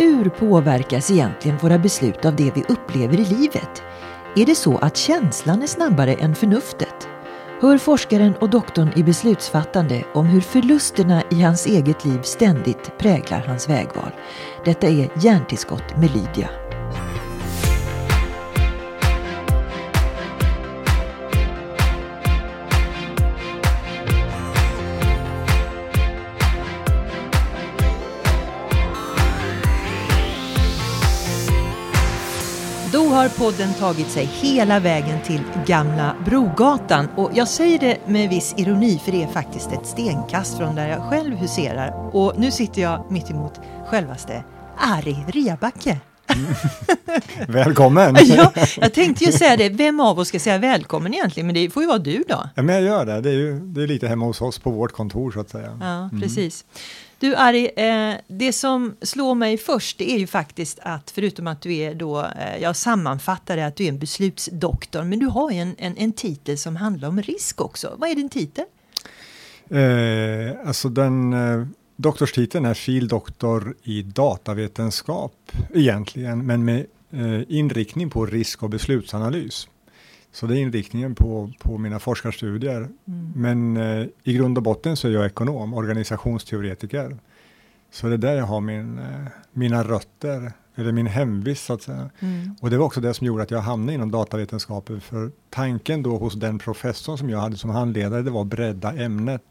Hur påverkas egentligen våra beslut av det vi upplever i livet? Är det så att känslan är snabbare än förnuftet? Hör forskaren och doktorn i beslutsfattande om hur förlusterna i hans eget liv ständigt präglar hans vägval. Detta är Hjärntillskott med Lydia. Podden tagit sig hela vägen till Gamla Brogatan. Och jag säger det med viss ironi för det är faktiskt ett stenkast från där jag själv huserar. Och nu sitter jag mitt emot självaste Ari Rebacke. Välkommen! ja, jag tänkte ju säga det, vem av oss ska säga välkommen egentligen? Men det får ju vara du då. Ja, men jag gör det, det är ju det är lite hemma hos oss på vårt kontor så att säga. Ja, mm. Du Ari, eh, det som slår mig först det är ju faktiskt att förutom att du är då, eh, jag sammanfattar det att du är en beslutsdoktor, men du har ju en, en, en titel som handlar om risk också. Vad är din titel? Eh, alltså den eh, doktorstiteln är fildoktor i datavetenskap egentligen, men med eh, inriktning på risk och beslutsanalys. Så det är inriktningen på, på mina forskarstudier. Mm. Men eh, i grund och botten så är jag ekonom, organisationsteoretiker. Så det är där jag har min, eh, mina rötter, eller min hemvist så att säga. Mm. Och det var också det som gjorde att jag hamnade inom datavetenskapen. För tanken då hos den professorn som jag hade som handledare, det var att bredda ämnet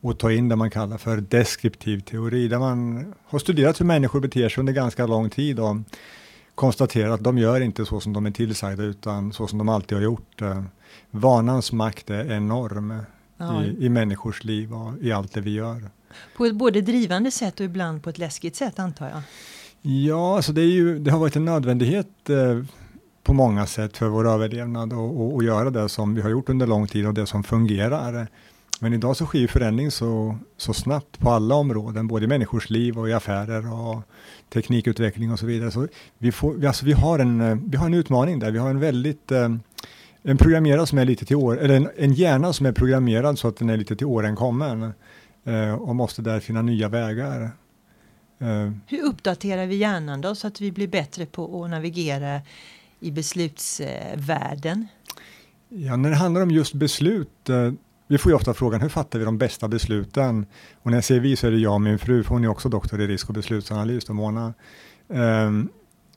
och ta in det man kallar för deskriptiv teori, där man har studerat hur människor beter sig under ganska lång tid. Och konstatera att de gör inte så som de är tillsagda utan så som de alltid har gjort. Eh, vanans makt är enorm ja. i, i människors liv och i allt det vi gör. På ett både drivande sätt och ibland på ett läskigt sätt antar jag? Ja, alltså det, ju, det har varit en nödvändighet eh, på många sätt för vår överlevnad och, och, och, göra det som vi har gjort under lång tid och det som fungerar. Men idag så sker förändring så, så snabbt på alla områden, både i människors liv och i affärer och teknikutveckling och så vidare. Så vi, får, alltså vi, har en, eh, vi har en utmaning där. Vi har en väldigt eh, en programmerad som är lite till år, eller en, en hjärna som är programmerad så att den är lite till åren kommen eh, och måste där finna nya vägar. Hur uppdaterar vi hjärnan då så att vi blir bättre på att navigera i beslutsvärlden? Ja, när det handlar om just beslut vi får ju ofta frågan hur fattar vi de bästa besluten? Och när jag säger vi så är det jag och min fru, för hon är också doktor i risk och beslutsanalys, då, Mona. Um,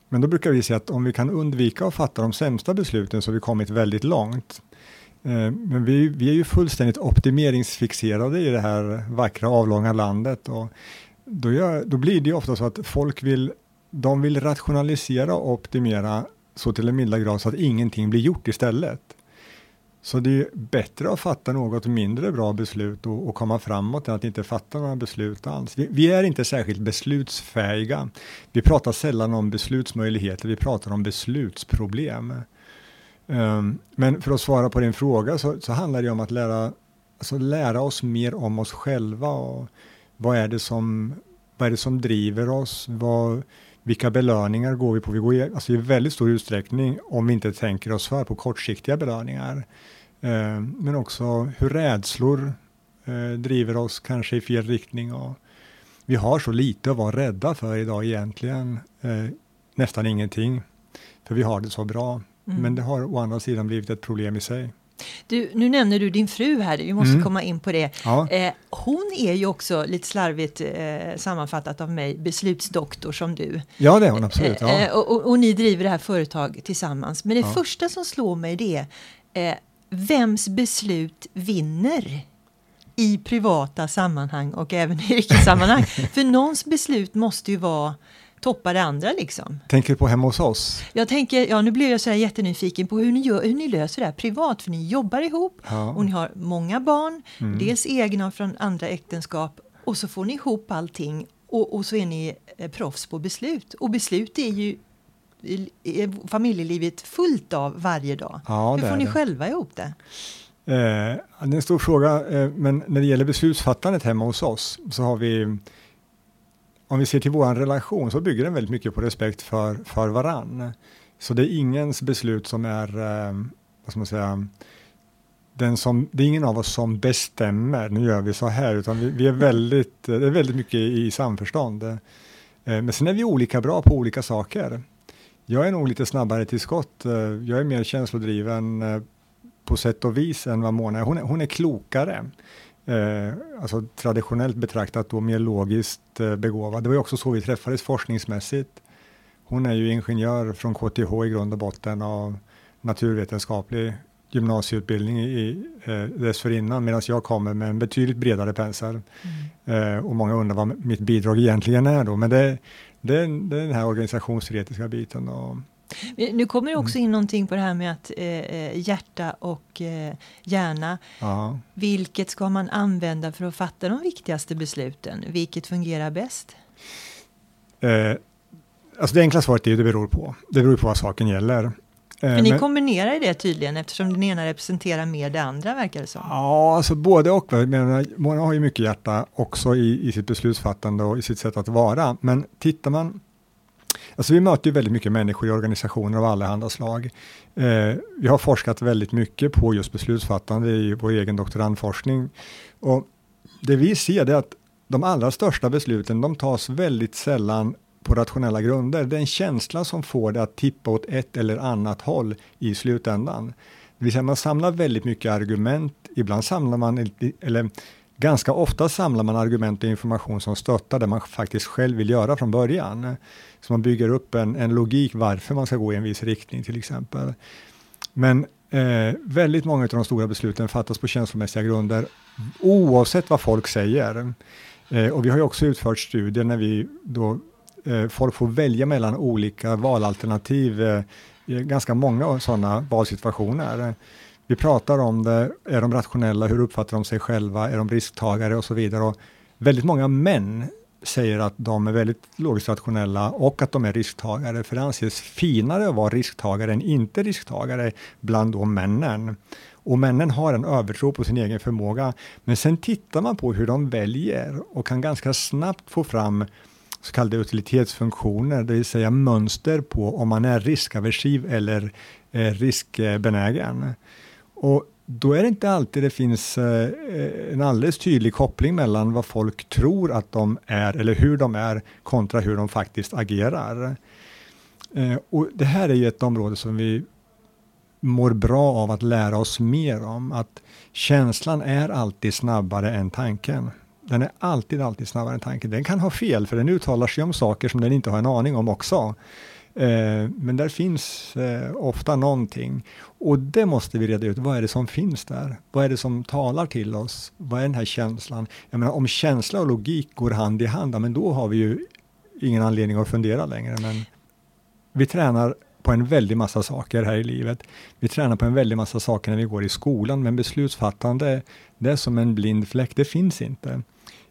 men då brukar vi säga att om vi kan undvika att fatta de sämsta besluten så har vi kommit väldigt långt. Ehm, men vi, vi, är ju fullständigt optimeringsfixerade i det här vackra avlånga landet. Och då, gör, då blir det ju ofta så att folk vill, de vill rationalisera och optimera så till en milda grad så att ingenting blir gjort istället. Så det är bättre att fatta något mindre bra beslut och, och komma framåt än att inte fatta några beslut alls. Vi, vi, är inte särskilt beslutsfähiga. Vi pratar sällan om beslutsmöjligheter, vi pratar om beslutsproblem. Um, men för att svara på din fråga så, så handlar det om att lära, alltså lära oss mer om oss själva. Och vad, är det som, vad är det som driver oss? Vad, vilka belöningar går vi på? Vi går i, alltså i väldigt stor utsträckning, om vi inte tänker oss för, på kortsiktiga belöningar. Eh, men också hur rädslor eh, driver oss kanske i fel riktning. Och vi har så lite att vara rädda för idag egentligen. Eh, nästan ingenting. För vi har det så bra. Mm. Men det har å andra sidan blivit ett problem i sig. Du, nu nämner du din fru här, vi måste mm. komma in på det. Ja. Eh, hon är ju också lite slarvigt eh, sammanfattat av mig beslutsdoktor som du. Ja, det är hon absolut. Ja. Eh, och, och, och, ni driver det här företaget tillsammans. Men det ja. första som slår mig det är vems beslut vinner i privata sammanhang och även i yrkessammanhang. För någons beslut måste ju vara toppa det andra liksom. Tänker du på hemma hos oss? Jag tänker, ja nu blev jag så här jättenyfiken på hur ni, gör, hur ni löser det här privat, för ni jobbar ihop ja. och ni har många barn, mm. dels egna från andra äktenskap och så får ni ihop allting och, och så är ni eh, proffs på beslut. Och beslut är ju familjelivet fullt av varje dag. Ja, Hur får ni det. själva ihop det? Eh, det är en stor fråga, eh, men när det gäller beslutsfattandet hemma hos oss så har vi om vi ser till vår relation så bygger den väldigt mycket på respekt för, för varann. Så det är ingens beslut som är, eh, vad ska man säga, den som, det är ingen av oss som bestämmer, nu gör vi så här, utan vi, vi är väldigt, det är väldigt mycket i samförstånd. Eh, men sen är vi olika bra på olika saker. Jag är nog lite snabbare till skott. Eh, jag är mer känslodriven eh, på sätt och vis än vad Mona är. Hon är, hon är klokare. Eh, alltså traditionellt betraktat då mer logiskt eh, begåvad. Det var ju också så vi träffades forskningsmässigt. Hon är ju ingenjör från KTH i grund och botten och naturvetenskaplig gymnasieutbildning i, eh, dessförinnan medan jag kommer med en betydligt bredare pensel. Mm. Eh, och många undrar vad mitt bidrag egentligen är då, men det, det, är den här organisationsteoretiska biten. Och, nu kommer det också in någonting på det här med att eh, eh, hjärta och eh, hjärna. Ja. Vilket ska man använda för att fatta de viktigaste besluten? Vilket fungerar bäst? Eh, alltså det enkla svaret är att det beror på. Det beror på vad saken gäller. För eh, ni men, kombinerar det tydligen eftersom den ena representerar mer det andra verkar det som. Ja, alltså både och. Mona har ju mycket hjärta också i, i sitt beslutsfattande och i sitt sätt att vara. Men tittar man Alltså vi möter ju väldigt mycket människor i organisationer av allehanda slag. Eh, vi har forskat väldigt mycket på just beslutsfattande i vår egen doktorandforskning. Och det vi ser är att de allra största besluten, de tas väldigt sällan på rationella grunder. Det är en känsla som får det att tippa åt ett eller annat håll i slutändan. Det vill säga man samlar väldigt mycket argument, ibland samlar man, eller ganska ofta samlar man argument och information som stöttar det man faktiskt själv vill göra från början. Så man bygger upp en, en logik varför man ska gå i en viss riktning till exempel. Men eh, väldigt många av de stora besluten fattas på känslomässiga grunder oavsett vad folk säger. Eh, och vi har ju också utfört studier när vi då Eh, folk får välja mellan olika valalternativ eh, i ganska många sådana valsituationer. Vi pratar om det, är de rationella, hur uppfattar de sig själva, är de risktagare och så vidare. Och väldigt många män säger att de är väldigt logiskt rationella och att de är risktagare, för det anses finare att vara risktagare än inte risktagare bland då männen. Och männen har en övertro på sin egen förmåga, men sen tittar man på hur de väljer och kan ganska snabbt få fram så kallade utilitetsfunktioner, det vill säga mönster på om man är riskaversiv eller eh, riskbenägen. Och då är det inte alltid det finns eh, en alldeles tydlig koppling mellan vad folk tror att de är eller hur de är kontra hur de faktiskt agerar. Eh, och Det här är ju ett område som vi mår bra av att lära oss mer om. Att känslan är alltid snabbare än tanken. Den är alltid, alltid snabbare än tanken. Den kan ha fel, för den uttalar sig om saker som den inte har en aning om också. Eh, men där finns eh, ofta någonting. Och det måste vi reda ut. Vad är det som finns där? Vad är det som talar till oss? Vad är den här känslan? Jag menar, om känsla och logik går hand i hand, men då har vi ju ingen anledning att fundera längre. Men vi tränar på en väldig massa saker här i livet. Vi tränar på en väldig massa saker när vi går i skolan, men beslutsfattande, det är som en blind fläck, det finns inte.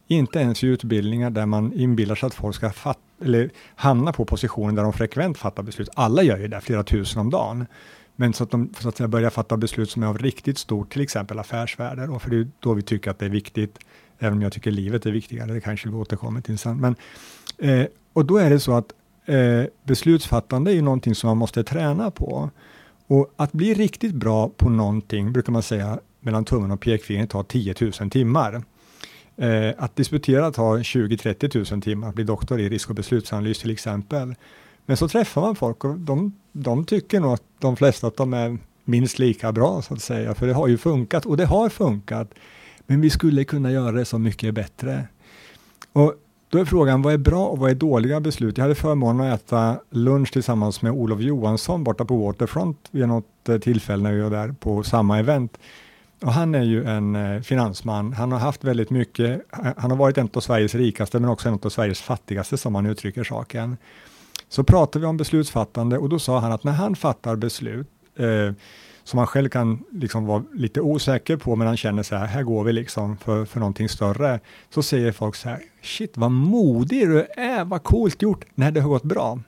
Inte ens i utbildningar där man inbillar sig att folk ska fatta, eller hamna på positioner där de frekvent fattar beslut. Alla gör ju det, flera tusen om dagen. Men så att de så att säga, börjar fatta beslut som är av riktigt stort, till exempel affärsvärde. och för det är då vi tycker att det är viktigt, även om jag tycker livet är viktigare, det kanske vi återkommer till sen. Men, eh, och då är det så att eh, beslutsfattande är ju någonting som man måste träna på. Och att bli riktigt bra på någonting, brukar man säga, mellan tummen och pekfingret tar 10 000 timmar. Eh, att disputera tar 20-30 000 timmar, att bli doktor i risk och beslutsanalys till exempel. Men så träffar man folk och de, de tycker nog att de flesta att de är minst lika bra så att säga, för det har ju funkat och det har funkat. Men vi skulle kunna göra det så mycket bättre. Och då är frågan, vad är bra och vad är dåliga beslut? Jag hade förmånen att äta lunch tillsammans med Olof Johansson borta på Waterfront vid något eh, tillfälle när vi var där på samma event. Och han är ju en eh, finansman. Han har haft väldigt mycket. Eh, han har varit en av Sveriges rikaste, men också en av Sveriges fattigaste, som han uttrycker saken. Så pratade vi om beslutsfattande och då sa han att när han fattar beslut, eh, som han själv kan liksom vara lite osäker på, men han känner så här, här går vi liksom för, för någonting större, så säger folk så här, shit vad modig du är, vad coolt gjort, när det har gått bra.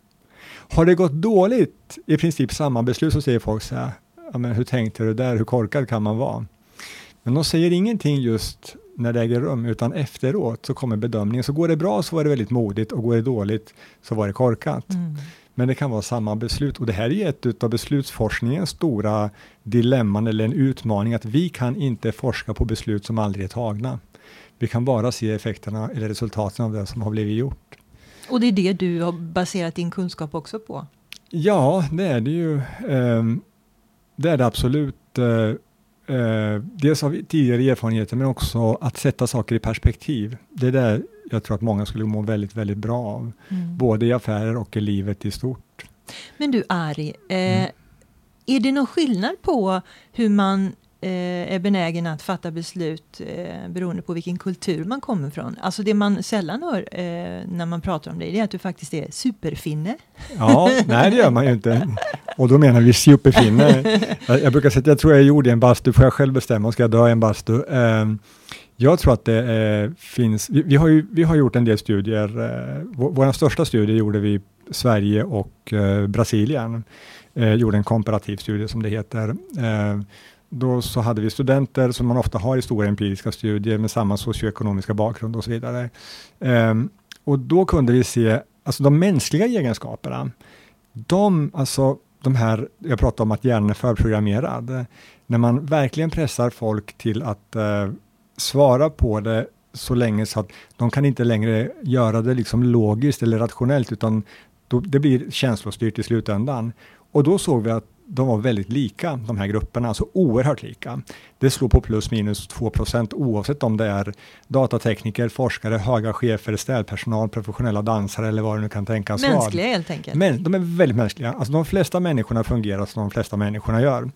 Har det gått dåligt, i princip samma beslut, så säger folk så här, ja, men hur tänkte du där, hur korkad kan man vara? Men de säger ingenting just när det äger rum, utan efteråt så kommer bedömningen. Så går det bra så var det väldigt modigt och går det dåligt så var det korkat. Mm. Men det kan vara samma beslut och det här är ett av beslutsforskningens stora dilemman eller en utmaning att vi kan inte forska på beslut som aldrig är tagna. Vi kan bara se effekterna eller resultaten av det som har blivit gjort. Och det är det du har baserat din kunskap också på? Ja, det är det ju. Um, det är det absolut. Uh, dels av tidigare erfarenheter men också att sätta saker i perspektiv. Det är det jag tror att många skulle må väldigt, väldigt bra av. Mm. Både i affärer och i livet i stort. Men du Ari, eh, mm. är det någon skillnad på hur man eh, Eh, är benägen att fatta beslut eh, beroende på vilken kultur man kommer från. Alltså det man sällan hör eh, när man pratar om det, det är att du faktiskt är superfinne. Ja, nej det gör man ju inte. Och då menar vi superfinne. Jag, jag brukar säga att jag tror jag gjorde en bastu, får jag själv bestämma, ska jag dö i en bastu? Eh, jag tror att det eh, finns, vi, vi, har ju, vi har gjort en del studier, eh, vår största studie gjorde vi Sverige och eh, Brasilien, eh, gjorde en komparativ studie som det heter. Ehm, då så hade vi studenter som man ofta har i stora empiriska studier med samma socioekonomiska bakgrund och så vidare. Um, och då kunde vi se, alltså de mänskliga egenskaperna, de, alltså de här, jag pratade om att hjärnan är förprogrammerad, när man verkligen pressar folk till att uh, svara på det så länge så att de kan inte längre göra det liksom logiskt eller rationellt, utan då, det blir känslostyrt i slutändan. Och då såg vi att de var väldigt lika, de här grupperna, alltså oerhört lika. Det slår på plus minus 2% oavsett om det är datatekniker, forskare, höga chefer, städpersonal, professionella dansare eller vad det nu kan tänkas vara. Mänskliga helt enkelt. Men de är väldigt mänskliga. Alltså de flesta människorna fungerar som de flesta människorna gör.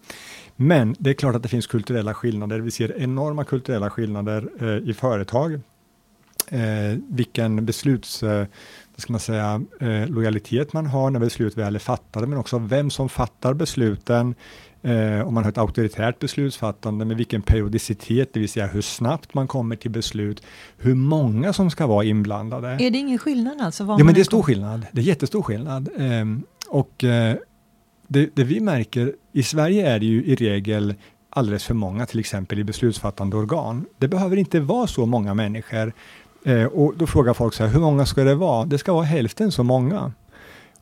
Men det är klart att det finns kulturella skillnader. Vi ser enorma kulturella skillnader eh, i företag. Eh, vilken besluts eh, ska man säga, eh, lojalitet man har när beslut väl är fattade, men också vem som fattar besluten, eh, om man har ett auktoritärt beslutsfattande, med vilken periodicitet, det vill säga hur snabbt man kommer till beslut, hur många som ska vara inblandade. Är det ingen skillnad alltså? ja, men det är stor skillnad. Det är jättestor skillnad. Eh, och det, det vi märker, i Sverige är det ju i regel alldeles för många, till exempel i beslutsfattande organ. Det behöver inte vara så många människor Eh, och då frågar folk så här, hur många ska det vara? Det ska vara hälften så många.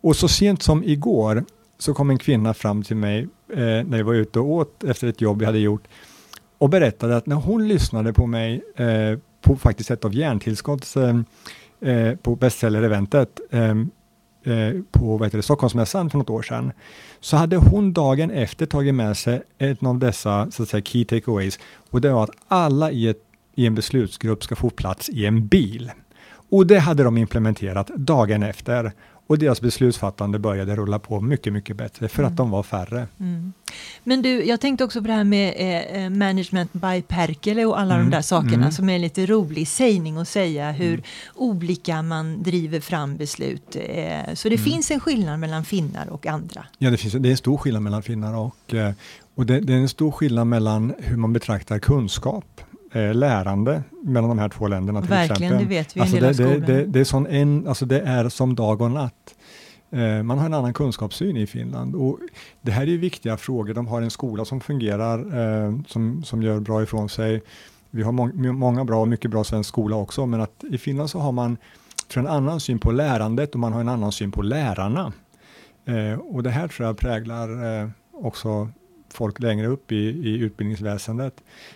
Och så sent som igår så kom en kvinna fram till mig eh, när jag var ute och åt efter ett jobb jag hade gjort och berättade att när hon lyssnade på mig eh, på faktiskt ett av Järntillskotts eh, eh, på bestseller-eventet eh, eh, på vad heter det, Stockholmsmässan för något år sedan, så hade hon dagen efter tagit med sig en av dessa så att säga, key takeaways och det var att alla i ett i en beslutsgrupp ska få plats i en bil. Och det hade de implementerat dagen efter och deras beslutsfattande började rulla på mycket, mycket bättre för mm. att de var färre. Mm. Men du, jag tänkte också på det här med eh, eh management by Perkele och alla mm. de där sakerna mm. som är lite rolig sägning att säga hur mm. olika man driver fram beslut. Eh, så det mm. finns en skillnad mellan finnar och andra. Ja, det, finns, det är en stor skillnad mellan finnar och, eh, och det, det är en stor skillnad mellan hur man betraktar kunskap eh, lärande mellan de här två länderna. Till Verkligen, exempel. det vet vi alltså det, det, det, det, är sån en, alltså det är som dag och natt. Eh, man har en annan kunskapssyn i Finland och det här är viktiga frågor. De har en skola som fungerar, eh, som, som gör bra ifrån sig. Vi har må många bra och mycket bra svensk skola också, men att i Finland så har man tror, en annan syn på lärandet och man har en annan syn på lärarna. Eh, och det här tror jag präglar eh, också folk längre upp i, i utbildningsväsendet.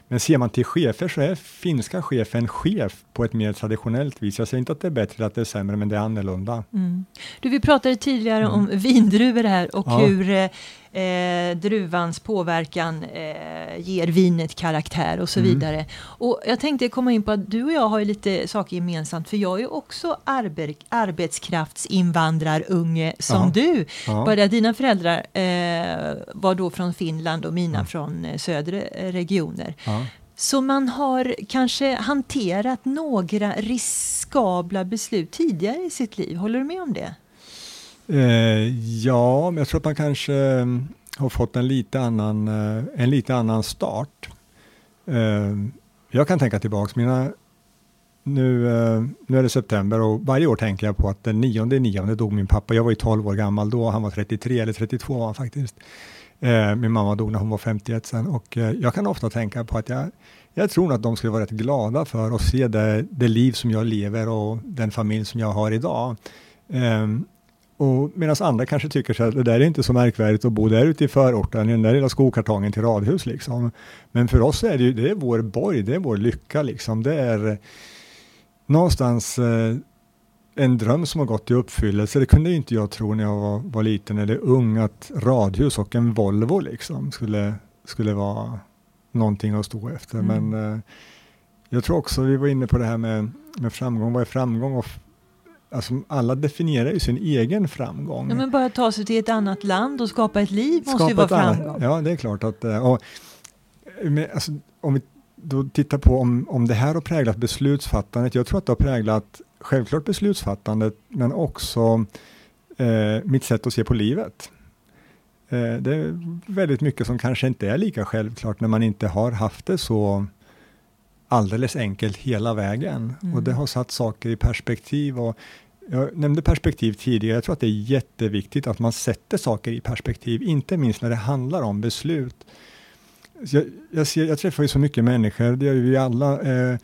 Men ser man till chefer så är finska chefen chef på ett mer traditionellt vis. Jag säger inte att det är bättre att det är sämre, men det är annorlunda. Mm. Du, vi pratade tidigare mm. om vindruvor här och ja. hur eh, eh, druvans påverkan eh, ger vinet karaktär och så mm. vidare. Och jag tänkte komma in på att du och jag har ju lite saker gemensamt för jag är också arbe arbetskraftsinvandrarunge som ja. du. Bara dina föräldrar eh, var då från Finland och mina ja. från eh, södra regioner. Ja. Så man har kanske hanterat några riskabla beslut tidigare i sitt liv. Håller du med om det? Eh, ja, men jag tror att man kanske mm, har fått en lite annan, eh, en lite annan start. Eh, jag kan tänka tillbaka, mina, nu, eh, nu är det september och varje år tänker jag på att den nionde nionde dog min pappa. Jag var ju 12 år gammal då, han var 33 eller 32 var han faktiskt. Eh, min mamma dog när hon var 51 sen och eh, jag kan ofta tänka på att jag, jag tror att de skulle vara rätt glada för att se det, det liv som jag lever och den familj som jag har idag. Um, och Medan andra kanske tycker att det där är inte så märkvärdigt att bo där ute i förorten, i den där lilla skokartongen till radhus. Liksom. Men för oss är det ju det är vår borg, det är vår lycka. Liksom. Det är någonstans eh, en dröm som har gått i uppfyllelse. Det kunde inte jag tro när jag var, var liten eller ung, att radhus och en Volvo liksom skulle, skulle vara någonting att stå efter. Mm. Men eh, jag tror också, vi var inne på det här med, med framgång, vad är framgång? Och Alltså, alla definierar ju sin egen framgång. Ja, men bara ta sig till ett annat land och skapa ett liv skapa måste ju vara framgång. Annat, ja, det är klart att... Eh, och, med, alltså, om vi då tittar på om, om det här har präglat beslutsfattandet. Jag tror att det har präglat självklart beslutsfattandet, men också eh, mitt sätt att se på livet. Eh, det är väldigt mycket som kanske inte är lika självklart när man inte har haft det så alldeles enkelt hela vägen. Mm. Och det har satt saker i perspektiv. Och jag nämnde perspektiv tidigare. Jag tror att det är jätteviktigt att man sätter saker i perspektiv, inte minst när det handlar om beslut. Jag, jag, ser, jag träffar ju så mycket människor, det gör vi alla. Eh,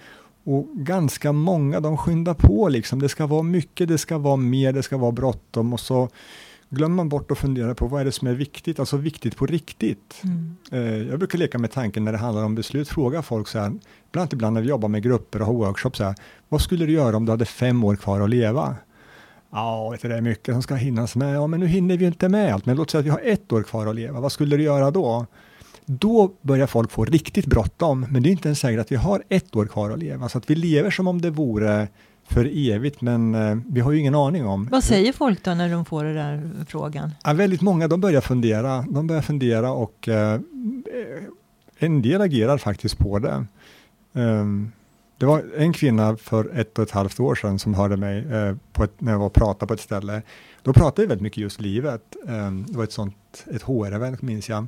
och ganska många, de skyndar på liksom. Det ska vara mycket, det ska vara mer, det ska vara bråttom och så glömmer man bort att fundera på vad är det som är viktigt, alltså viktigt på riktigt. Mm. Eh, jag brukar leka med tanken när det handlar om beslut, fråga folk så här, ibland, ibland när vi jobbar med grupper och har workshops, så här, vad skulle du göra om du hade fem år kvar att leva? Ja, det är mycket som ska hinnas med. Ja, men nu hinner vi inte med allt. Men låt säga att vi har ett år kvar att leva. Vad skulle du göra då? Då börjar folk få riktigt bråttom. Men det är inte ens säkert att vi har ett år kvar att leva. Så att vi lever som om det vore för evigt, men eh, vi har ju ingen aning om. Vad säger folk då när de får den där frågan? Ja, väldigt många, de börjar fundera. De börjar fundera och eh, en del agerar faktiskt på det. Um, det var en kvinna för ett och ett halvt år sedan som hörde mig eh, på ett, när jag var och pratade på ett ställe. Då pratade vi väldigt mycket just livet. Eh, det var ett sånt, ett HR-event minns jag.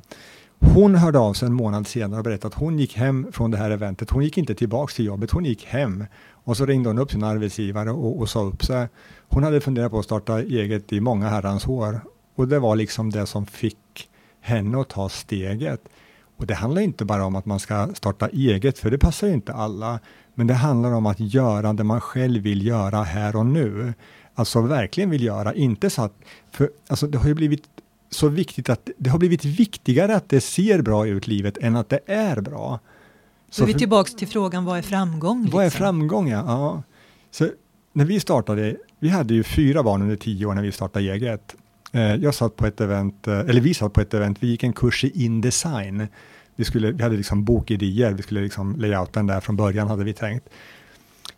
Hon hörde av sig en månad senare och berättade att hon gick hem från det här eventet. Hon gick inte tillbaks till jobbet, hon gick hem. Och så ringde hon upp sin arbetsgivare och, och sa upp sig. Hon hade funderat på att starta eget i många herrans år. Och det var liksom det som fick henne att ta steget. Och det handlar inte bara om att man ska starta eget, för det passar ju inte alla. Men det handlar om att göra det man själv vill göra här och nu. Alltså verkligen vill göra, inte så att, för alltså det har ju blivit så viktigt att det har blivit viktigare att det ser bra ut livet än att det är bra. Så är vi tillbaka till frågan, vad är framgång? Liksom? Vad är framgång, ja. ja. Så när vi startade, vi hade ju fyra barn under tio år när vi startade eget. Eh, jag satt på ett event, eh, eller vi satt på ett event, vi gick en kurs i Indesign vi, skulle, vi hade liksom bokidéer, vi skulle liksom layouta den där från början hade vi tänkt.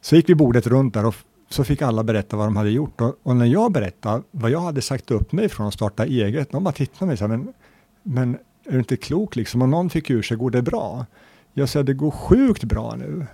Så gick vi bordet runt där och så fick alla berätta vad de hade gjort och, och, när jag berättade vad jag hade sagt upp mig från att starta eget, de bara tittade på mig och sa, men, men är du inte klok liksom? Och någon fick ur sig, går det bra? Jag sa, det går sjukt bra nu.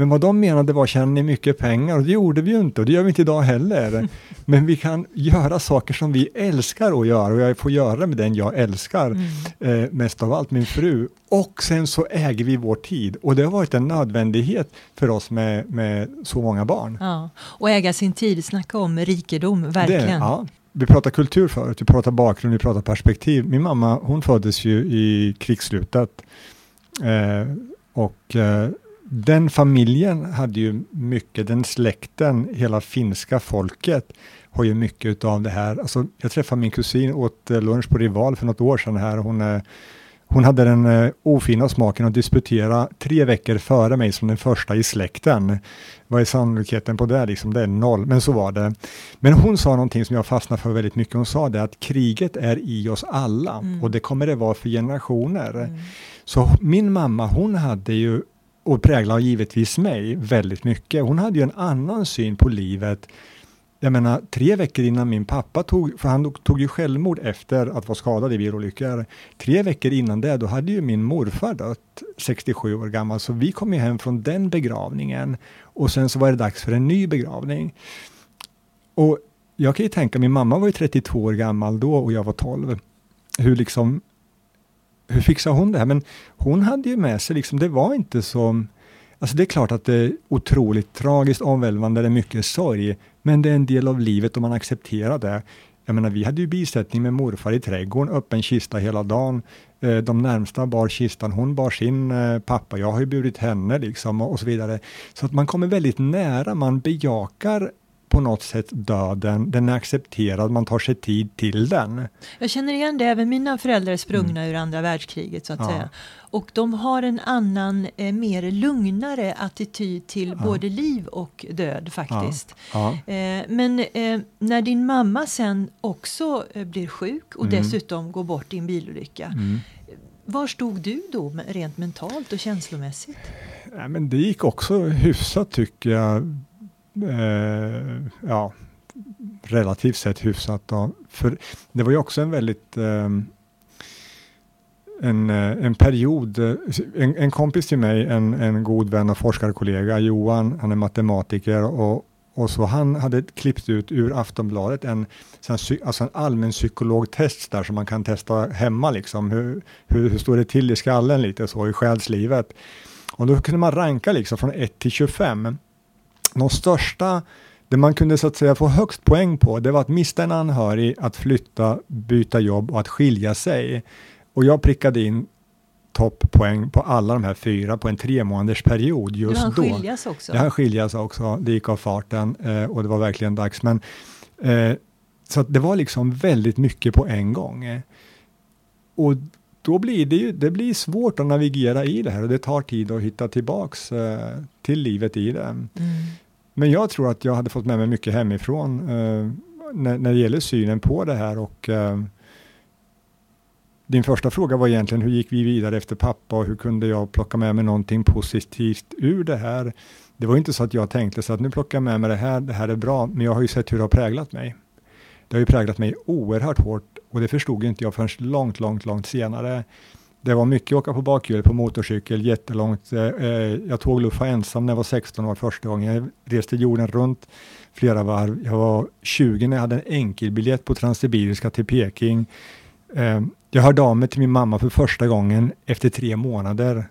Men vad de menade var, tjänar ni mycket pengar? Och det gjorde vi ju inte och det gör vi inte idag heller. Men vi kan göra saker som vi älskar att göra och jag får göra med den jag älskar, mm. eh, mest av allt min fru. Och sen så äger vi vår tid och det har varit en nödvändighet för oss med, med så många barn. Ja. Och äga sin tid, snacka om rikedom, verkligen. Det, ja. Vi pratade kultur förut, vi pratade bakgrund, vi pratade perspektiv. Min mamma, hon föddes ju i krigsslutet. Eh, och eh, den familjen hade ju mycket, den släkten, hela finska folket har ju mycket av det här. Alltså, jag träffade min kusin, åt eh, lunch på Rival för något år sedan här. Hon, eh, hon hade den uh, ofina smaken att disputera tre veckor före mig som den första i släkten. Vad är sannolikheten på det? Liksom, det är noll, men så var det. Men hon sa någonting som jag fastnade för väldigt mycket. Hon sa det att kriget är i oss alla mm. och det kommer det vara för generationer. Mm. Så min mamma, hon hade ju och präglar givetvis mig väldigt mycket. Hon hade ju en annan syn på livet. Jag menar, tre veckor innan min pappa tog, för han tog ju självmord efter att vara skadad i bilolyckor. Tre veckor innan det, då hade ju min morfar dött, 67 år gammal, så vi kom ju hem från den begravningen och sen så var det dags för en ny begravning. Och jag kan ju tänka, min mamma var ju 32 år gammal då och jag var 12. Hur liksom hur fixar hon det här? Men hon hade ju med sig, liksom, det var inte så... Alltså det är klart att det är otroligt tragiskt, omvälvande, det är mycket sorg, men det är en del av livet och man accepterar det. Jag menar, vi hade ju bisättning med morfar i trädgården, öppen kista hela dagen. Eh, de närmsta bar kistan, hon bar sin eh, pappa, jag har ju burit henne liksom och så vidare. Så att man kommer väldigt nära, man bejakar på något sätt döden, den är accepterad, man tar sig tid till den. Jag känner igen det, även mina föräldrar är sprungna mm. ur andra världskriget så att ja. säga. Och de har en annan, eh, mer lugnare attityd till ja. både liv och död faktiskt. Ja. Eh, men eh, när din mamma sen också eh, blir sjuk och mm. dessutom går bort i en bilolycka. Mm. Var stod du då rent mentalt och känslomässigt? Ja, men det gick också hyfsat tycker jag. Eh, ja, relativt sett hyfsat. Då. För det var ju också en väldigt ehm, eh, en, en period, eh, en, en, kompis till mig, en, en god vän och forskarkollega, Johan, han är matematiker och, och så han hade klippt ut ur Aftonbladet en, alltså en allmän psykologtest där som man kan testa hemma liksom. Hur, hur, hur står det till i skallen lite så i själslivet? Och då kunde man ranka liksom från 1 till 25. De största, det man kunde så att säga få högst poäng på, det var att mista en anhörig, att flytta, byta jobb och att skilja sig. Och jag prickade in topppoäng på alla de här fyra på en tre månaders period just då. Det skiljas också. Det hann skiljas också, det gick av farten eh, och det var verkligen dags. Men, eh, så det var liksom väldigt mycket på en gång. Och då blir det ju det blir svårt att navigera i det här och det tar tid att hitta tillbaks eh, till livet i det. Mm. Men jag tror att jag hade fått med mig mycket hemifrån eh, när, när det gäller synen på det här och eh, din första fråga var egentligen hur gick vi vidare efter pappa och hur kunde jag plocka med mig någonting positivt ur det här? Det var inte så att jag tänkte så att nu plockar jag med mig det här, det här är bra, men jag har ju sett hur det har präglat mig. Det har ju präglat mig oerhört hårt och det förstod inte jag förrän långt, långt, långt senare. Det var mycket åka på bakhjul på motorcykel jättelångt. Eh, eh, jag tog luffa ensam när jag var 16 år första gången. Jag reste jorden runt flera varv. Jag var 20 när jag hade en enkelbiljett på Transsibiriska till Peking. Eh, jag hörde av mig till min mamma för första gången efter tre månader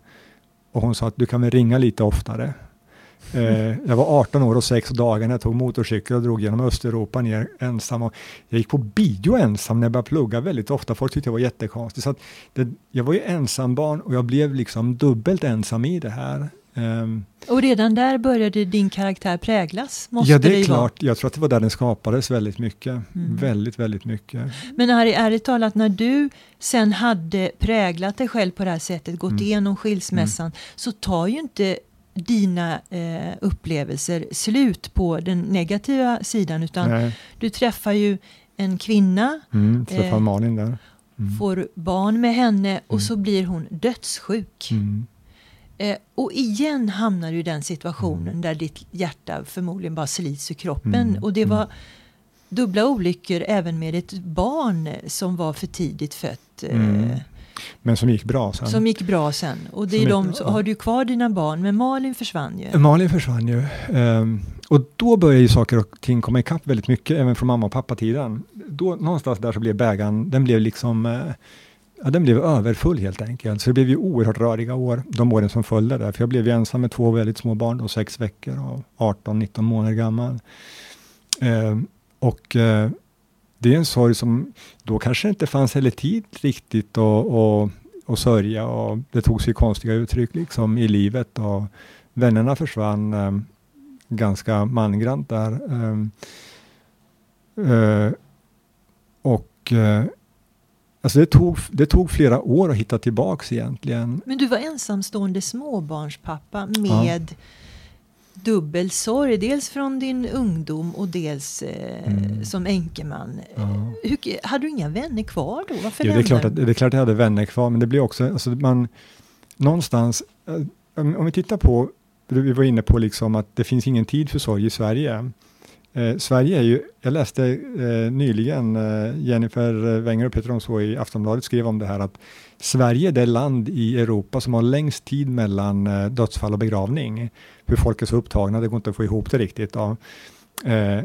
och hon sa att du kan väl ringa lite oftare. Eh, jag var 18 år och 6 dagar när jag tog motorcykel och drog genom Östeuropa ner ensam. Och jag gick på bio ensam när jag började plugga väldigt ofta. Folk tyckte jag var jättekonstig. Så det, jag var ju ensambarn och jag blev liksom dubbelt ensam i det här. Um, och redan där började din karaktär präglas? Måste ja, det är det klart. Vara. Jag tror att det var där den skapades väldigt mycket. Mm. Väldigt, väldigt mycket. Men Harry, ärligt talat, när du sen hade präglat dig själv på det här sättet, gått mm. igenom skilsmässan, mm. så tar ju inte dina eh, upplevelser slut på den negativa sidan utan Nej. du träffar ju en kvinna. Mm, träffar eh, Malin där. Mm. Får barn med henne och mm. så blir hon dödssjuk. Mm. Eh, och igen hamnar du i den situationen mm. där ditt hjärta förmodligen bara slits ur kroppen. Mm. Och det var dubbla olyckor även med ett barn som var för tidigt fött. Eh, men som gick bra sen. Som gick bra sen. Och det är de, gick, har du kvar dina barn, men Malin försvann ju. Malin försvann ju. Um, och då började ju saker och ting komma ikapp väldigt mycket, även från mamma och pappa-tiden. Då någonstans där så blev bägaren, den blev liksom uh, Ja, den blev överfull helt enkelt. Så det blev ju oerhört röriga år, de åren som följde där. För jag blev ju ensam med två väldigt små barn, då sex veckor och 18-19 månader gammal. Uh, och uh, det är en sorg som då kanske inte fanns heller tid riktigt att och, och sörja och det tog sig konstiga uttryck liksom i livet och vännerna försvann eh, ganska mangrant där. Eh, eh, och eh, Alltså det, tog, det tog flera år att hitta tillbaks egentligen. Men du var ensamstående småbarnspappa med ja dubbel sorg. Dels från din ungdom och dels eh, mm. som änkeman. Ja. Hur, hade du inga vänner kvar då? Varför jo, det, är klart att, det är klart att jag hade vänner kvar, men det blir också, alltså man, någonstans, eh, om, om vi tittar på, vi var inne på liksom att det finns ingen tid för sorg i Sverige. Eh, Sverige är ju, jag läste eh, nyligen, eh, Jennifer Wenger och Peter Omså i Aftonbladet skrev om det här att Sverige är det land i Europa som har längst tid mellan eh, dödsfall och begravning. Hur folk är så upptagna, det går inte att få ihop det riktigt. Ja. Eh,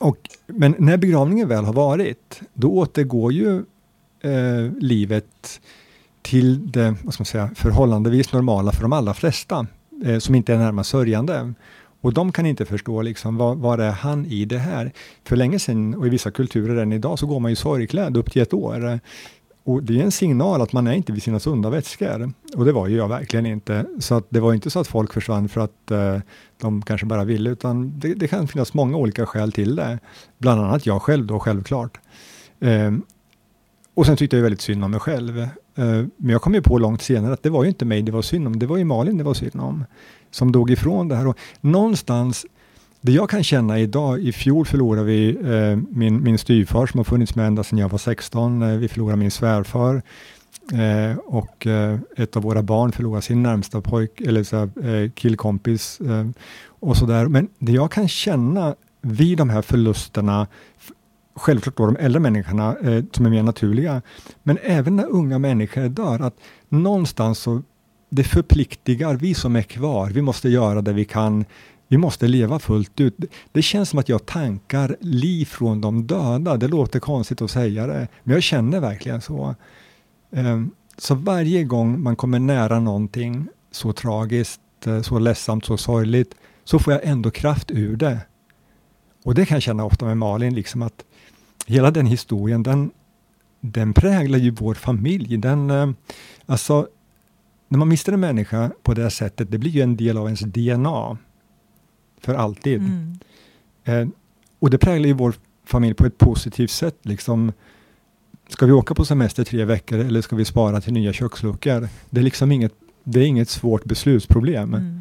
och, men när begravningen väl har varit, då återgår ju eh, livet till det vad ska man säga, förhållandevis normala för de allra flesta eh, som inte är närmast sörjande. Och de kan inte förstå liksom, vad, vad är han i det här? För länge sedan, och i vissa kulturer än idag, så går man ju sorgklädd upp till ett år och det är en signal att man är inte vid sina sunda vätskor. Och det var ju jag verkligen inte. Så att det var inte så att folk försvann för att eh, de kanske bara ville, utan det, det, kan finnas många olika skäl till det. Bland annat jag själv då, självklart. Eh, och sen tyckte jag väldigt synd om mig själv. Eh, men jag kom ju på långt senare att det var ju inte mig det var synd om, det var ju Malin det var synd om. Som dog ifrån det här. Och någonstans det jag kan känna idag, i fjol förlorade vi eh, min, min styvfar som har funnits med ända sedan jag var 16. Eh, vi förlorade min svärfar eh, och eh, ett av våra barn förlorade sin närmsta pojk, eller så eh, killkompis eh, och sådär. Men det jag kan känna vid de här förlusterna, självklart då de äldre människorna eh, som är mer naturliga, men även när unga människor dör, att någonstans så det förpliktigar vi som är kvar. Vi måste göra det vi kan vi måste leva fullt ut. Det känns som att jag tankar liv från de döda. Det låter konstigt att säga det, men jag känner verkligen så. Ehm, så varje gång man kommer nära någonting så tragiskt, eh, så ledsamt, så sorgligt, så får jag ändå kraft ur det. Och det kan jag känna ofta med Malin, liksom att hela den historien, den, den präglar ju vår familj. Den, eh, alltså, när man mister en människa på det sättet, det blir ju en del av ens DNA för alltid. Mm. Eh, och det präglar ju vår familj på ett positivt sätt. Liksom, ska vi åka på semester tre veckor eller ska vi spara till nya köksluckor? Det är liksom inget, det är inget svårt beslutsproblem. Mm.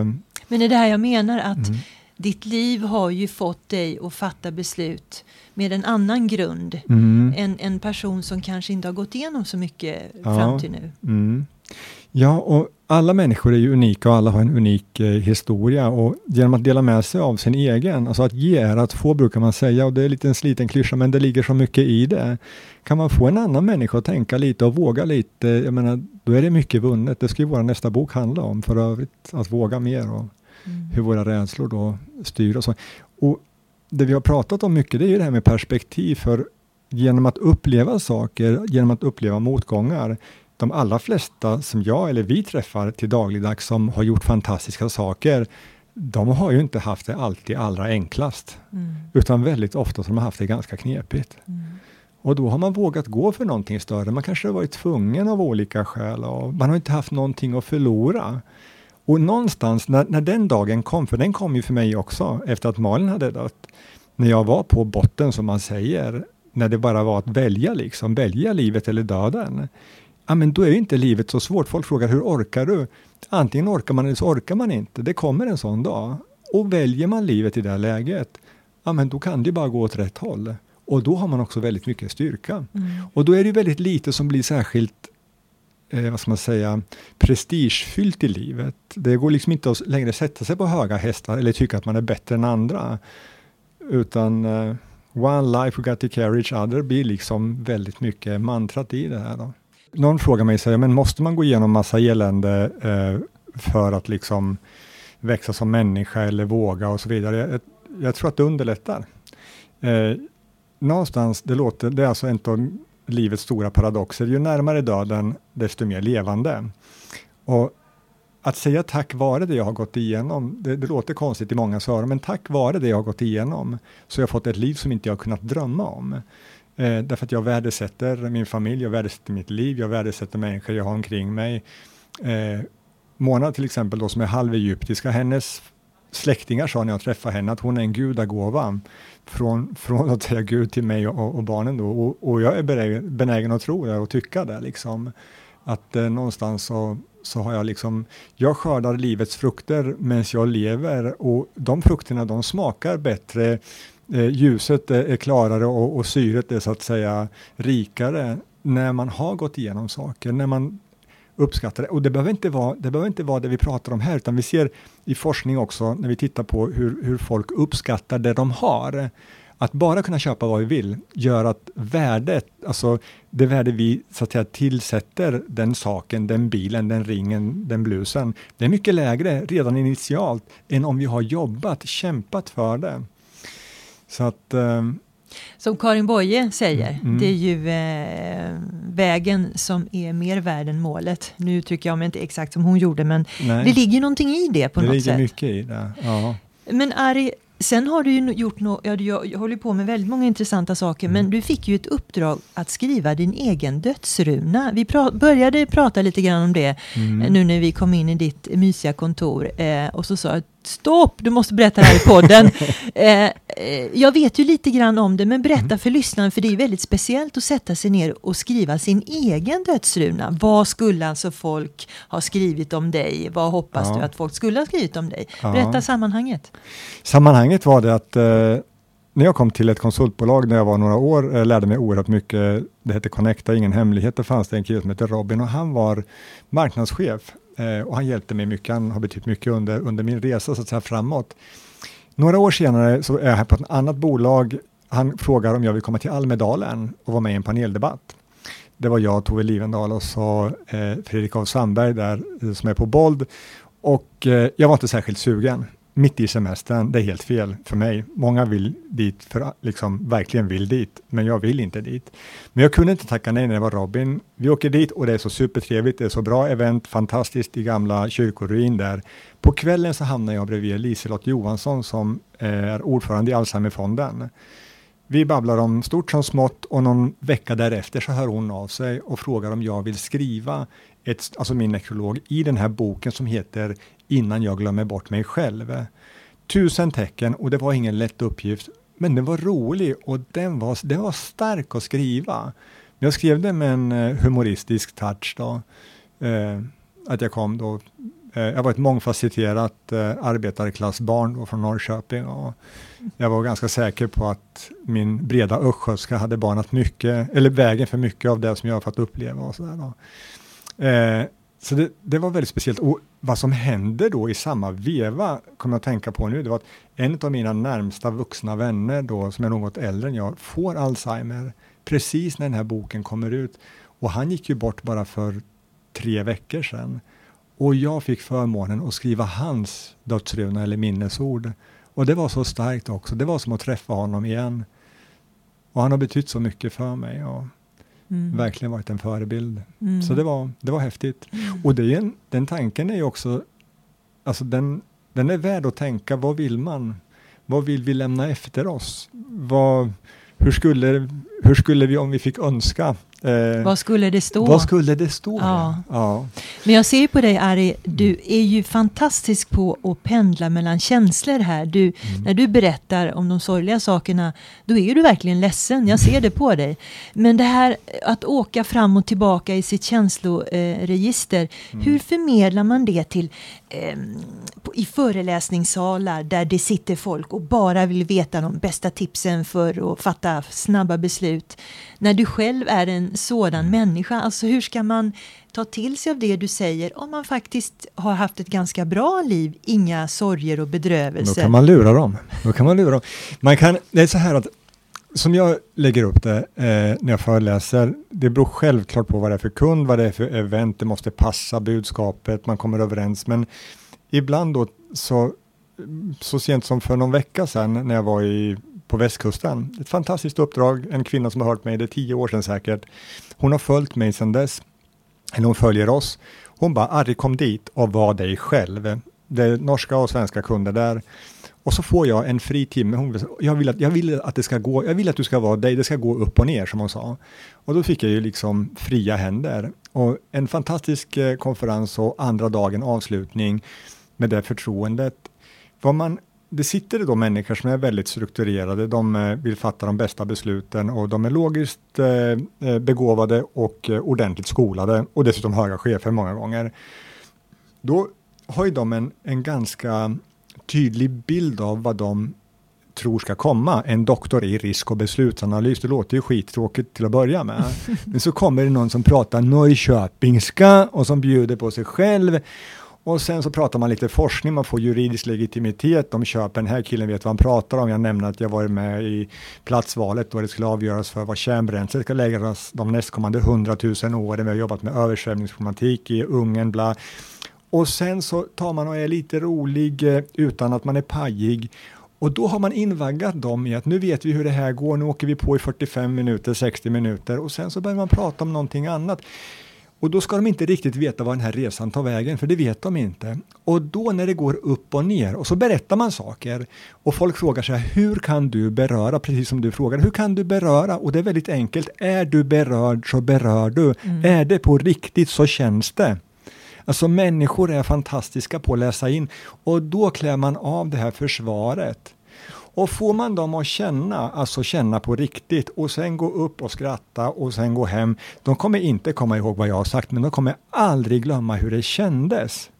Um, Men det är det här jag menar att mm. ditt liv har ju fått dig att fatta beslut med en annan grund. Mm. En, en person som kanske inte har gått igenom så mycket ja. fram till nu. Ja, och alla människor är ju unika och alla har en unik eh, historia och genom att dela med sig av sin egen, alltså att ge är att få brukar man säga och det är lite en sliten klyscha men det ligger så mycket i det. Kan man få en annan människa att tänka lite och våga lite, jag menar, då är det mycket vunnet. Det ska ju vår nästa bok handla om för övrigt, att våga mer och mm. hur våra rädslor då styr och så. Och det vi har pratat om mycket, det är ju det här med perspektiv för genom att uppleva saker, genom att uppleva motgångar, de allra flesta som jag eller vi träffar till dagligdags som har gjort fantastiska saker, de har ju inte haft det alltid allra enklast, mm. utan väldigt ofta har de haft det ganska knepigt. Mm. Och då har man vågat gå för någonting större. Man kanske har varit tvungen av olika skäl och man har inte haft någonting att förlora. Och någonstans när, när den dagen kom, för den kom ju för mig också efter att Malin hade dött, när jag var på botten som man säger, när det bara var att välja liksom, välja livet eller döden ja, men då är inte livet så svårt. Folk frågar hur orkar du? Antingen orkar man eller så orkar man inte. Det kommer en sån dag. Och väljer man livet i det läget, ja, men då kan det bara gå åt rätt håll. Och då har man också väldigt mycket styrka. Mm. Och då är det väldigt lite som blir särskilt eh, vad ska man säga, prestigefyllt i livet. Det går liksom inte att längre sätta sig på höga hästar eller tycka att man är bättre än andra. Utan eh, one life we got to carry each other blir liksom väldigt mycket mantrat i det här. Då någon frågar mig, så, men måste man gå igenom massa elände eh, för att liksom växa som människa eller våga och så vidare? Jag, jag tror att det underlättar. Eh, någonstans, det, låter, det är alltså en av livets stora paradoxer. Ju närmare döden, desto mer levande. Och att säga tack vare det jag har gått igenom, det, det låter konstigt i många öron, men tack vare det jag har gått igenom så har jag fått ett liv som inte jag kunnat drömma om. Eh, därför att jag värdesätter min familj, jag värdesätter mitt liv, jag värdesätter människor jag har omkring mig. Eh, Mona till exempel då som är halvegyptiska, hennes släktingar sa när jag träffade henne att hon är en gudagåva från, från att säga Gud till mig och, och barnen då. Och, och, jag är benägen, att tro det och tycka det liksom. Att eh, någonstans så, så har jag liksom, jag skördar livets frukter medan jag lever och de frukterna de smakar bättre eh, Eh, ljuset eh, är klarare och, och syret är så att säga rikare när man har gått igenom saker, när man uppskattar det. Och det behöver inte vara det, behöver inte vara det vi pratar om här, utan vi ser i forskning också, när vi tittar på hur, hur folk uppskattar det de har, att bara kunna köpa vad vi vill gör att värdet, alltså det värde vi så att säga tillsätter den saken, den bilen, den ringen, den blusen, det är mycket lägre redan initialt än om vi har jobbat, kämpat för det. Så att, eh, som Karin Boye säger, mm. det är ju eh, vägen som är mer värd än målet. Nu uttrycker jag mig inte exakt som hon gjorde, men Nej. det ligger någonting i det på det något sätt. Det ligger mycket i det. Ja. Men Ari, Sen har du ju gjort något, ja, jag håller på med väldigt många intressanta saker, mm. men du fick ju ett uppdrag att skriva din egen dödsruna. Vi pra började prata lite grann om det mm. nu när vi kom in i ditt mysiga kontor eh, och så sa jag stopp, du måste berätta det här i podden. Eh, eh, jag vet ju lite grann om det, men berätta mm. för lyssnaren, för det är väldigt speciellt att sätta sig ner och skriva sin egen dödsruna. Vad skulle alltså folk ha skrivit om dig? Vad hoppas ja. du att folk skulle ha skrivit om dig? Berätta ja. sammanhanget. Sammanhanget var det att eh, när jag kom till ett konsultbolag när jag var några år, eh, lärde mig oerhört mycket. Det hette Connecta, ingen hemlighet. Det fanns det en kille som hette Robin och han var marknadschef Eh, och han hjälpte mig mycket, han har betytt mycket under, under min resa så att säga, framåt. Några år senare så är jag här på ett annat bolag. Han frågar om jag vill komma till Almedalen och vara med i en paneldebatt. Det var jag, Tove Livendal och så eh, Fredrik af Sandberg där eh, som är på Bold. Och eh, jag var inte särskilt sugen mitt i semestern, det är helt fel för mig. Många vill dit, för liksom verkligen vill dit, men jag vill inte dit. Men jag kunde inte tacka nej när det var Robin. Vi åker dit och det är så supertrevligt, det är så bra event, fantastiskt i gamla kyrkoruin där. På kvällen så hamnar jag bredvid Liselott Johansson som eh, är ordförande i Alzheimerfonden. Vi babblar om stort som smått och någon vecka därefter så hör hon av sig och frågar om jag vill skriva ett, alltså min nekrolog, i den här boken som heter Innan jag glömmer bort mig själv. Tusen tecken och det var ingen lätt uppgift, men den var rolig och den var, den var stark att skriva. Jag skrev den med en eh, humoristisk touch då. Eh, att jag kom då, eh, jag var ett mångfacetterat eh, arbetarklassbarn då från Norrköping och jag var ganska säker på att min breda östgötska hade banat mycket, eller vägen för mycket av det som jag har fått uppleva och sådär. Eh, så det, det, var väldigt speciellt. Och vad som hände då i samma veva, kommer jag att tänka på nu, det var att en av mina närmsta vuxna vänner då, som är något äldre än jag, får Alzheimer precis när den här boken kommer ut. Och han gick ju bort bara för tre veckor sedan. Och jag fick förmånen att skriva hans dödsruna eller minnesord. Och det var så starkt också. Det var som att träffa honom igen. Och han har betytt så mycket för mig. Och Mm. Verkligen varit en förebild. Mm. Så det var, det var häftigt. Mm. Och det är en, den tanken är ju också, alltså den, den är värd att tänka, vad vill man? Vad vill vi lämna efter oss? Vad, hur, skulle, hur skulle vi, om vi fick önska, Eh, vad skulle det stå? Vad skulle det stå? Ja. ja. Men jag ser på dig Ari, du är ju fantastisk på att pendla mellan känslor här. Du, mm. När du berättar om de sorgliga sakerna, då är du verkligen ledsen. Jag ser det på dig. Men det här att åka fram och tillbaka i sitt känsloregister, mm. hur förmedlar man det till eh, i föreläsningssalar där det sitter folk och bara vill veta de bästa tipsen för att fatta snabba beslut? När du själv är en sådan människa. Alltså hur ska man ta till sig av det du säger om man faktiskt har haft ett ganska bra liv, inga sorger och bedrövelser? Då kan man lura dem. Då kan man lura dem. Man kan, det är så här att som jag lägger upp det eh, när jag föreläser, det beror självklart på vad det är för kund, vad det är för event, det måste passa budskapet, man kommer överens, men ibland då så, så sent som för någon vecka sedan när jag var i på västkusten. Ett fantastiskt uppdrag, en kvinna som har hört mig, det är tio år sedan säkert. Hon har följt mig sedan dess, eller hon följer oss. Hon bara, Arri kom dit och var dig själv. Det är norska och svenska kunder där. Och så får jag en fri timme. Hon, jag, vill att, jag vill att det ska gå, jag vill att du ska vara dig, det ska gå upp och ner som hon sa. Och då fick jag ju liksom fria händer. Och en fantastisk eh, konferens och andra dagen avslutning med det förtroendet. Vad man det sitter då människor som är väldigt strukturerade, de eh, vill fatta de bästa besluten och de är logiskt eh, eh, begåvade och ordentligt skolade och dessutom höga chefer många gånger. Då har ju de en, en ganska tydlig bild av vad de tror ska komma. En doktor i risk och beslutsanalys, det låter ju skittråkigt till att börja med. Men så kommer det någon som pratar Norrköpingska och som bjuder på sig själv och sen så pratar man lite forskning, man får juridisk legitimitet. De köper, den här killen vet vad han pratar om. Jag nämner att jag varit med i platsvalet då det skulle avgöras för vad kärnbränsle ska läggas de nästkommande hundratusen åren. Vi har jobbat med översvämningsproblematik i Ungern, bla. Och sen så tar man och är lite rolig eh, utan att man är pajig. Och då har man invaggat dem i att nu vet vi hur det här går, nu åker vi på i 45 minuter, 60 minuter och sen så börjar man prata om någonting annat. Och då ska de inte riktigt veta var den här resan tar vägen, för det vet de inte. Och då när det går upp och ner, och så berättar man saker, och folk frågar sig hur kan du beröra, precis som du frågar, hur kan du beröra? Och det är väldigt enkelt, är du berörd så berör du. Mm. Är det på riktigt så känns det. Alltså människor är fantastiska på att läsa in och då klär man av det här försvaret. Och får man dem att känna, alltså känna på riktigt och sen gå upp och skratta och sen gå hem, de kommer inte komma ihåg vad jag har sagt, men de kommer aldrig glömma hur det kändes.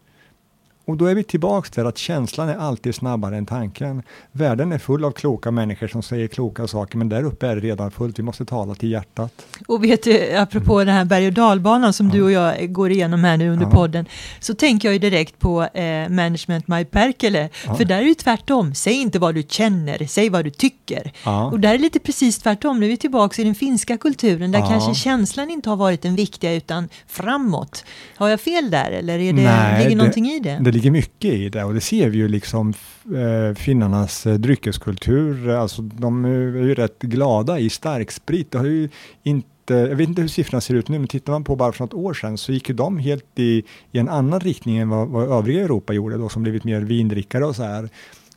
Och då är vi tillbaks till att känslan är alltid snabbare än tanken. Världen är full av kloka människor som säger kloka saker, men där uppe är det redan fullt. Vi måste tala till hjärtat. Och vet du, apropå mm. den här berg och dalbanan som ja. du och jag går igenom här nu under ja. podden, så tänker jag ju direkt på eh, Management My Perkele, ja. för där är det tvärtom. Säg inte vad du känner, säg vad du tycker. Och där är det lite precis tvärtom. Nu är vi tillbaka i den finska kulturen, där kanske känslan inte har varit den viktiga, utan framåt. Har jag fel där, eller är det, Nej, ligger det, någonting i det? det ligger mycket i det och det ser vi ju liksom eh, finnarnas eh, dryckeskultur. Alltså de eh, är ju rätt glada i starksprit. Det har ju inte jag vet inte hur siffrorna ser ut nu, men tittar man på bara för något år sedan så gick ju de helt i, i en annan riktning än vad, vad övriga Europa gjorde, då, som blivit mer vindrickare och så här.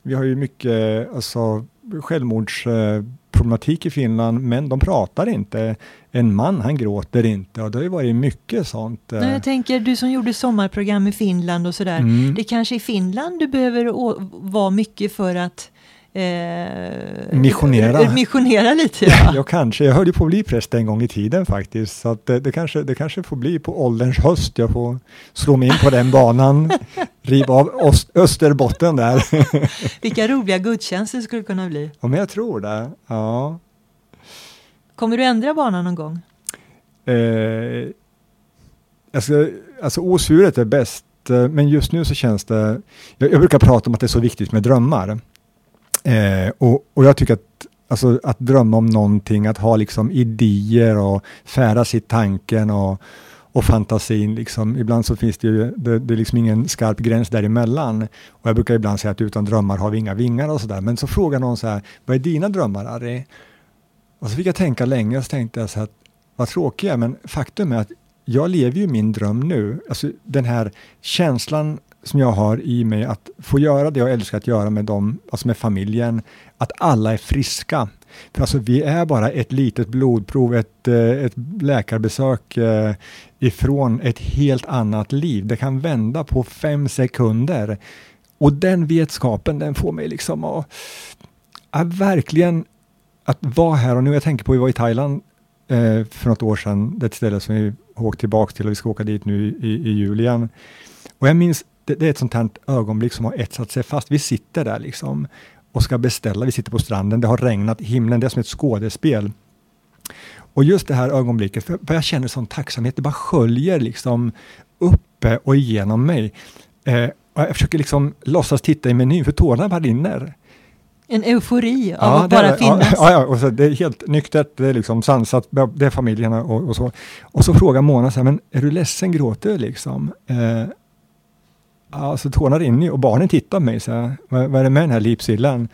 Vi har ju mycket alltså, självmords eh, problematik i Finland, men de pratar inte. En man, han gråter inte och det har ju varit mycket sånt. Nej, jag tänker, du som gjorde sommarprogram i Finland och sådär, mm. det kanske i Finland du behöver vara mycket för att Eh, missionera. missionera lite ja. ja, kanske. Jag höll ju på att bli präst en gång i tiden faktiskt. Så att det, det, kanske, det kanske får bli på ålderns höst. Jag får slå mig in på den banan, riva av öst, Österbotten där. Vilka roliga gudstjänster skulle det kunna bli. Ja, men jag tror det. Ja. Kommer du ändra banan någon gång? Eh, alltså, alltså osvuret är bäst, eh, men just nu så känns det... Jag, jag brukar prata om att det är så viktigt med drömmar. Eh, och, och jag tycker att alltså, att drömma om någonting, att ha liksom idéer och färdas i tanken och, och fantasin. Liksom. Ibland så finns det ju det, det är liksom ingen skarp gräns däremellan. Och jag brukar ibland säga att utan drömmar har vi inga vingar och sådär. Men så frågar någon så här, vad är dina drömmar Harry? Och så fick jag tänka länge och så tänkte jag så här, vad tråkiga, jag men faktum är att jag lever ju min dröm nu. Alltså den här känslan som jag har i mig att få göra det jag älskar att göra med dem, alltså med familjen, att alla är friska. För alltså vi är bara ett litet blodprov, ett, eh, ett läkarbesök eh, ifrån ett helt annat liv. Det kan vända på fem sekunder. Och den vetskapen, den får mig liksom att, att verkligen att vara här och nu. Jag tänker på, vi var i Thailand eh, för något år sedan, det är ett ställe som vi har åkt tillbaka till och vi ska åka dit nu i, i, i jul igen. Och jag minns det, det, är ett sånt här ögonblick som har etsat sig fast. Vi sitter där liksom och ska beställa. Vi sitter på stranden, det har regnat himlen, det är som ett skådespel. Och just det här ögonblicket, för, jag känner sån tacksamhet, det bara sköljer liksom uppe och igenom mig. Eh, och jag försöker liksom låtsas titta i menyn, för tårarna bara rinner. En eufori av ja, att bara finnas. Ja, ja, och så, det är helt nyktert, det är liksom sansat, det är familjerna och, och så. Och så frågar Mona så här, men är du ledsen, gråter du liksom? Eh, alltså tårarna rinner ju och barnen tittar på mig och säger, vad, vad är det med den här lipsillan?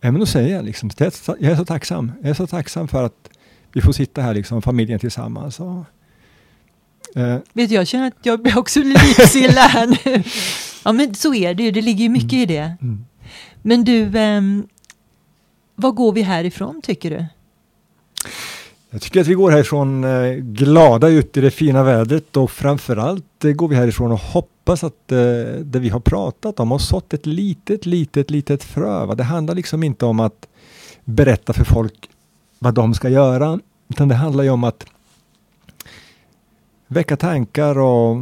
Ja, men då säger jag liksom, jag är så tacksam. Jag är så tacksam för att vi får sitta här liksom, familjen tillsammans. Och, eh. Vet du, jag känner att jag blir också lipsilla här nu. Ja, men så är det ju. Det ligger ju mycket mm. i det. Mm. Men du, eh, vad går vi härifrån tycker du? Jag tycker att vi går härifrån eh, glada ut i det fina vädret och framförallt eh, går vi härifrån och hoppas att eh, det vi har pratat om har sått ett litet, litet, litet frö. Det handlar liksom inte om att berätta för folk vad de ska göra, utan det handlar ju om att väcka tankar och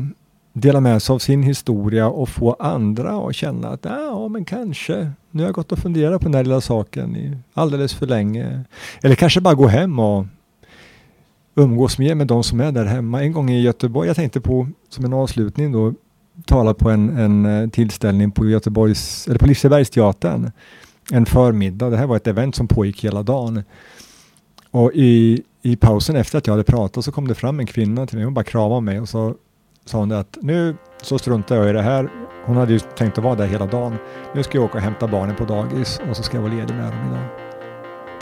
dela med sig av sin historia och få andra att känna att ah, ja, men kanske, nu har jag gått och funderat på den här lilla saken alldeles för länge. Eller kanske bara gå hem och umgås mer med de som är där hemma. En gång i Göteborg, jag tänkte på som en avslutning då, tala på en, en eh, tillställning på Göteborgs, eller på Lisebergsteatern en förmiddag. Det här var ett event som pågick hela dagen. Och i, i pausen efter att jag hade pratat så kom det fram en kvinna till mig. Hon bara kramade mig och så sa hon att nu så struntar jag i det här. Hon hade ju tänkt att vara där hela dagen. Nu ska jag åka och hämta barnen på dagis och så ska jag vara ledig med dem idag.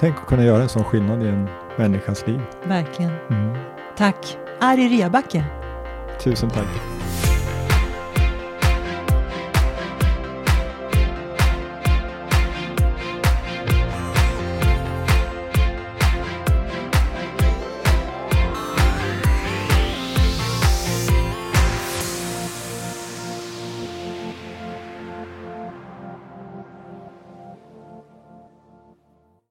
Tänk att kunna göra en sån skillnad i en människas liv. Verkligen. Mm. Tack. Ari Rebacke. Tusen tack.